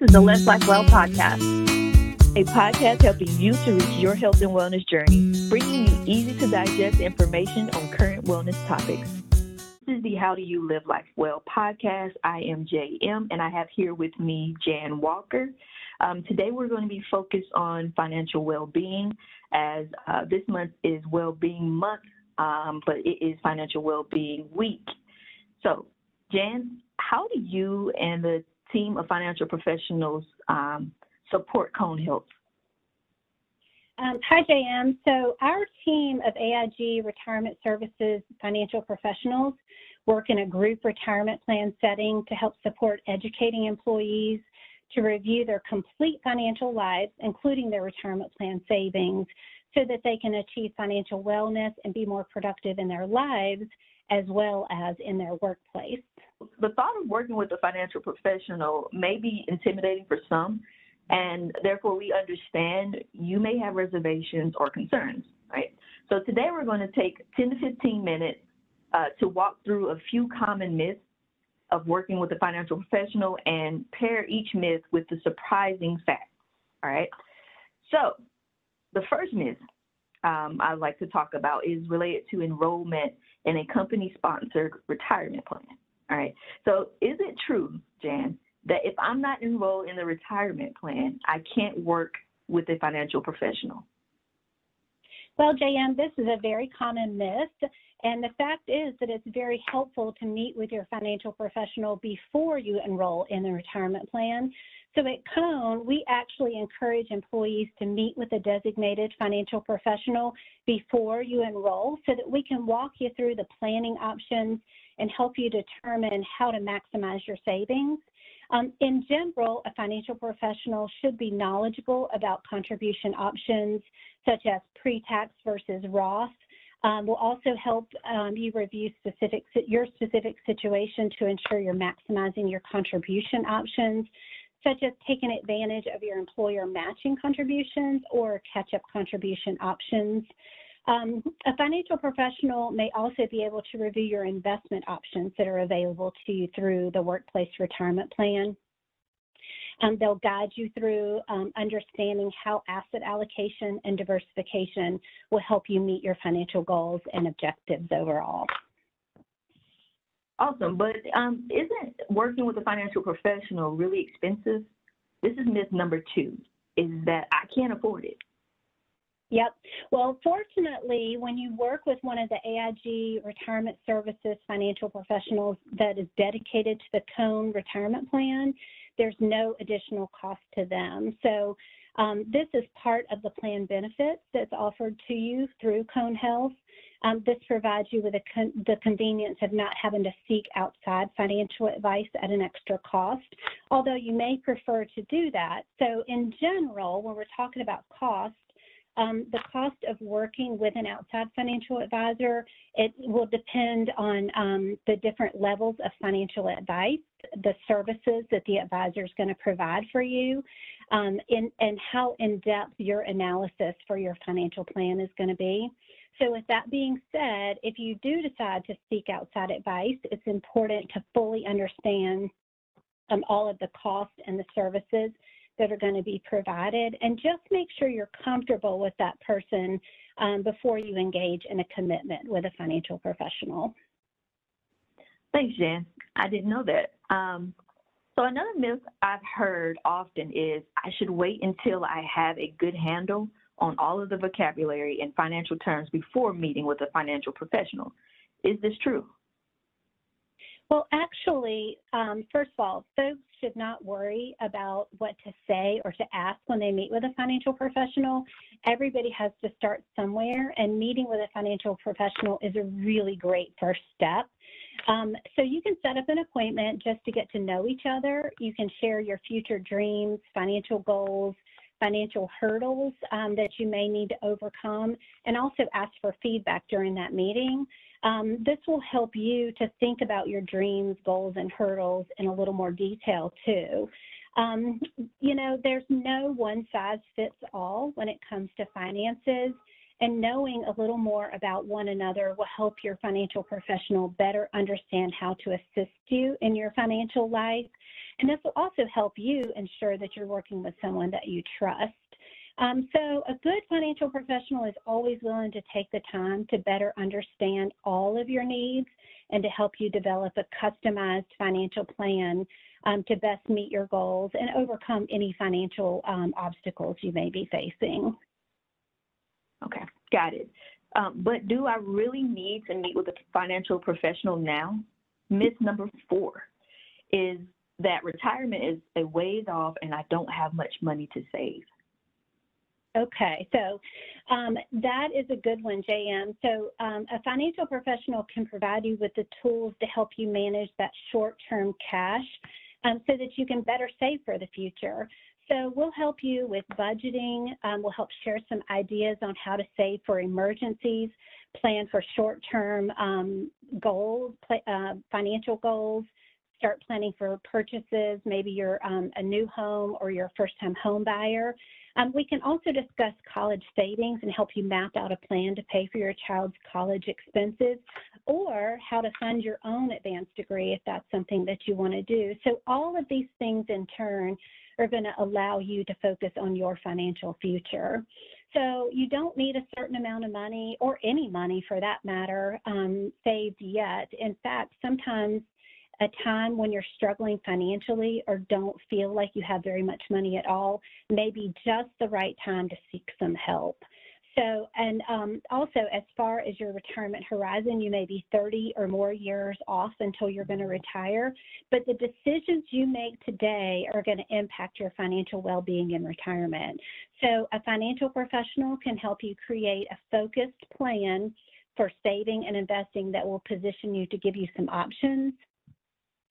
is the Let's Life Well podcast, a podcast helping you to reach your health and wellness journey, bringing you easy to digest information on current wellness topics. This is the How Do You Live Life Well podcast. I am JM, and I have here with me Jan Walker. Um, today, we're going to be focused on financial well being, as uh, this month is Well Being Month, um, but it is Financial Well Being Week. So, Jan, how do you and the team of financial professionals um, support Cone Health? Um, hi, JM. So, our team of AIG Retirement Services financial professionals work in a group retirement plan setting to help support educating employees to review their complete financial lives, including their retirement plan savings, so that they can achieve financial wellness and be more productive in their lives as well as in their workplace. The thought of working with a financial professional may be intimidating for some, and therefore we understand you may have reservations or concerns, right? So today we're going to take 10 to 15 minutes uh, to walk through a few common myths of working with a financial professional and pair each myth with the surprising fact, all right? So the first myth um, I'd like to talk about is related to enrollment in a company sponsored retirement plan. All right. So is it true, Jan, that if I'm not enrolled in the retirement plan, I can't work with a financial professional? Well, JM, this is a very common myth. And the fact is that it's very helpful to meet with your financial professional before you enroll in the retirement plan so at Cone, we actually encourage employees to meet with a designated financial professional before you enroll so that we can walk you through the planning options and help you determine how to maximize your savings. Um, in general, a financial professional should be knowledgeable about contribution options such as pre-tax versus Roth. Um, will also help um, you review specific your specific situation to ensure you're maximizing your contribution options such as taking advantage of your employer matching contributions or catch-up contribution options. Um, a financial professional may also be able to review your investment options that are available to you through the workplace retirement plan. Um, they'll guide you through um, understanding how asset allocation and diversification will help you meet your financial goals and objectives overall. Awesome, but um, isn't working with a financial professional really expensive? This is myth number two, is that I can't afford it. Yep. Well, fortunately, when you work with one of the AIG Retirement Services financial professionals that is dedicated to the CONE retirement plan, there's no additional cost to them. So um, this is part of the plan benefits that's offered to you through Cone Health. Um, this provides you with con the convenience of not having to seek outside financial advice at an extra cost, although you may prefer to do that. So in general, when we're talking about cost, um, the cost of working with an outside financial advisor, it will depend on um, the different levels of financial advice, the services that the advisor is going to provide for you, um, in, and how in-depth your analysis for your financial plan is going to be. So with that being said, if you do decide to seek outside advice, it's important to fully understand um, all of the costs and the services that are going to be provided and just make sure you're comfortable with that person um, before you engage in a commitment with a financial professional. Thanks, Jan. I didn't know that. Um, so another myth I've heard often is I should wait until I have a good handle on all of the vocabulary and financial terms before meeting with a financial professional. Is this true? Well, actually, um, first of all, folks should not worry about what to say or to ask when they meet with a financial professional. Everybody has to start somewhere, and meeting with a financial professional is a really great first step. Um, so you can set up an appointment just to get to know each other. You can share your future dreams, financial goals, financial hurdles um, that you may need to overcome, and also ask for feedback during that meeting. Um, this will help you to think about your dreams, goals, and hurdles in a little more detail too. Um, you know, there's no one size fits all when it comes to finances. And knowing a little more about one another will help your financial professional better understand how to assist you in your financial life. And this will also help you ensure that you're working with someone that you trust. Um, so a good financial professional is always willing to take the time to better understand all of your needs and to help you develop a customized financial plan um, to best meet your goals and overcome any financial um, obstacles you may be facing. Okay, got it. Um, but do I really need to meet with a financial professional now? Myth number four is that retirement is a ways off and I don't have much money to save. Okay, so um, that is a good one, JM. So um, a financial professional can provide you with the tools to help you manage that short-term cash um, so that you can better save for the future. So we'll help you with budgeting. Um, we'll help share some ideas on how to save for emergencies, plan for short-term um, goals, uh, financial goals, start planning for purchases. Maybe you're um, a new home or you're a first-time home buyer. Um, we can also discuss college savings and help you map out a plan to pay for your child's college expenses or how to fund your own advanced degree if that's something that you want to do. So all of these things in turn are going to allow you to focus on your financial future. So you don't need a certain amount of money or any money for that matter um, saved yet. In fact, sometimes a time when you're struggling financially or don't feel like you have very much money at all may be just the right time to seek some help. So, and um, also as far as your retirement horizon, you may be 30 or more years off until you're going to retire, but the decisions you make today are going to impact your financial well-being in retirement. So a financial professional can help you create a focused plan for saving and investing that will position you to give you some options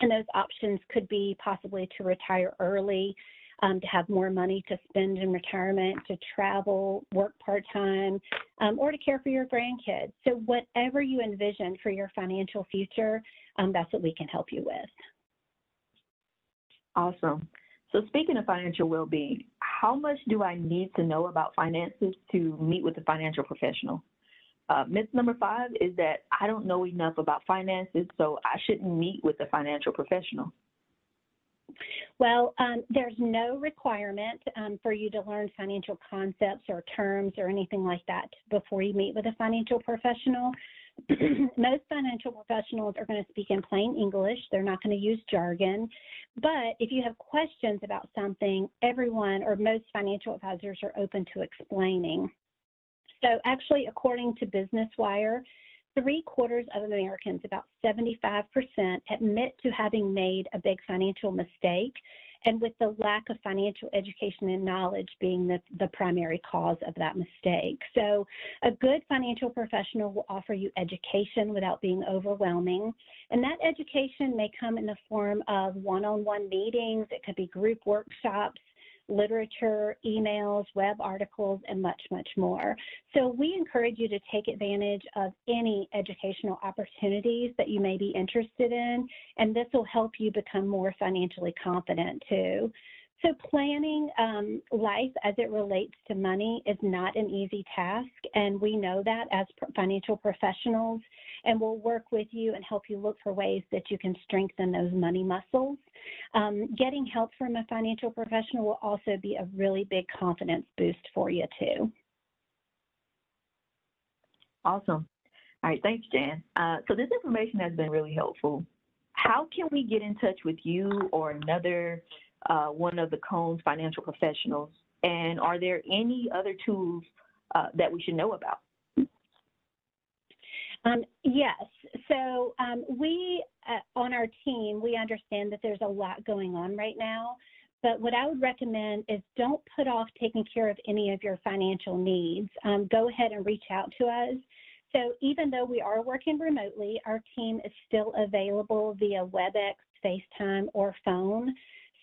and those options could be possibly to retire early, um, to have more money to spend in retirement, to travel, work part time, um, or to care for your grandkids. So, whatever you envision for your financial future, um, that's what we can help you with. Awesome. So, speaking of financial well being, how much do I need to know about finances to meet with a financial professional? Uh, myth number five is that I don't know enough about finances, so I shouldn't meet with a financial professional. Well, um, there's no requirement um, for you to learn financial concepts or terms or anything like that before you meet with a financial professional. most financial professionals are going to speak in plain English. They're not going to use jargon. But if you have questions about something, everyone or most financial advisors are open to explaining. So actually, according to Business Wire, three quarters of Americans, about 75%, admit to having made a big financial mistake, and with the lack of financial education and knowledge being the, the primary cause of that mistake. So, a good financial professional will offer you education without being overwhelming. And that education may come in the form of one on one meetings, it could be group workshops, literature, emails, web articles, and much, much more. So we encourage you to take advantage of any educational opportunities that you may be interested in, and this will help you become more financially confident too. So planning um, life as it relates to money is not an easy task, and we know that as financial professionals, and we'll work with you and help you look for ways that you can strengthen those money muscles. Um, getting help from a financial professional will also be a really big confidence boost for you too. Awesome. All right, thanks, Jan. Uh, so this information has been really helpful. How can we get in touch with you or another uh, one of the Cone's financial professionals? And are there any other tools uh, that we should know about? Um, yes. So um, we, uh, on our team, we understand that there's a lot going on right now. But what I would recommend is don't put off taking care of any of your financial needs. Um, go ahead and reach out to us. So even though we are working remotely, our team is still available via WebEx, FaceTime, or phone.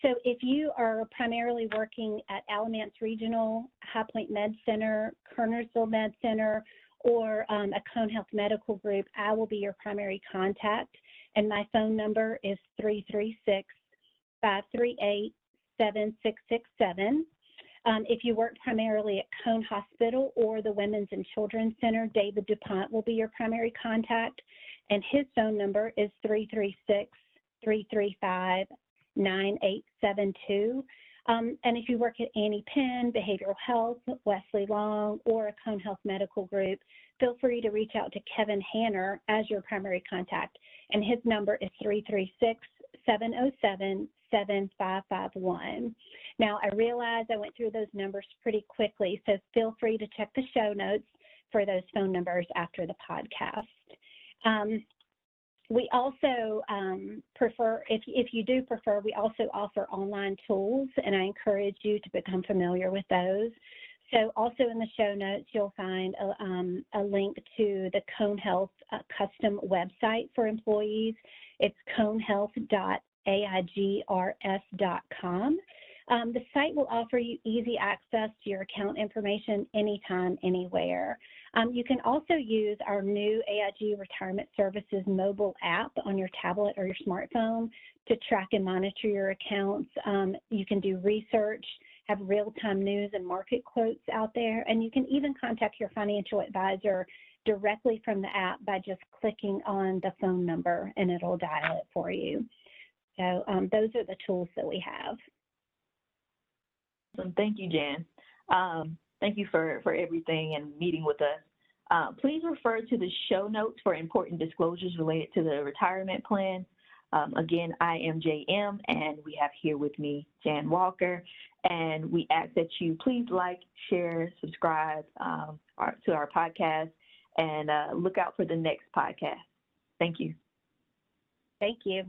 So if you are primarily working at Alamance Regional, High Point Med Center, Kernersville Med Center, or um, a Cone Health Medical Group, I will be your primary contact. And my phone number is 336 538 7667. Um, if you work primarily at Cone Hospital or the Women's and Children's Center, David DuPont will be your primary contact, and his phone number is 336 335 9872. Um, and if you work at Annie Penn, Behavioral Health, Wesley Long, or a Cone Health Medical Group, feel free to reach out to Kevin Hanner as your primary contact. And his number is 336 707 7551. Now, I realize I went through those numbers pretty quickly, so feel free to check the show notes for those phone numbers after the podcast. Um, we also um, prefer, if, if you do prefer, we also offer online tools, and I encourage you to become familiar with those. So also in the show notes, you'll find a, um, a link to the Cone Health uh, custom website for employees. It's conehealth.aigrs.com. Um, the site will offer you easy access to your account information anytime, anywhere. Um, you can also use our new AIG Retirement Services mobile app on your tablet or your smartphone to track and monitor your accounts. Um, you can do research, have real-time news and market quotes out there, and you can even contact your financial advisor directly from the app by just clicking on the phone number and it'll dial it for you. So um, those are the tools that we have. Awesome. Thank you, Jan. Um, thank you for, for everything and meeting with us. Uh, please refer to the show notes for important disclosures related to the retirement plan. Um, again, I am JM, and we have here with me Jan Walker. And we ask that you please like, share, subscribe um, our, to our podcast, and uh, look out for the next podcast. Thank you. Thank you.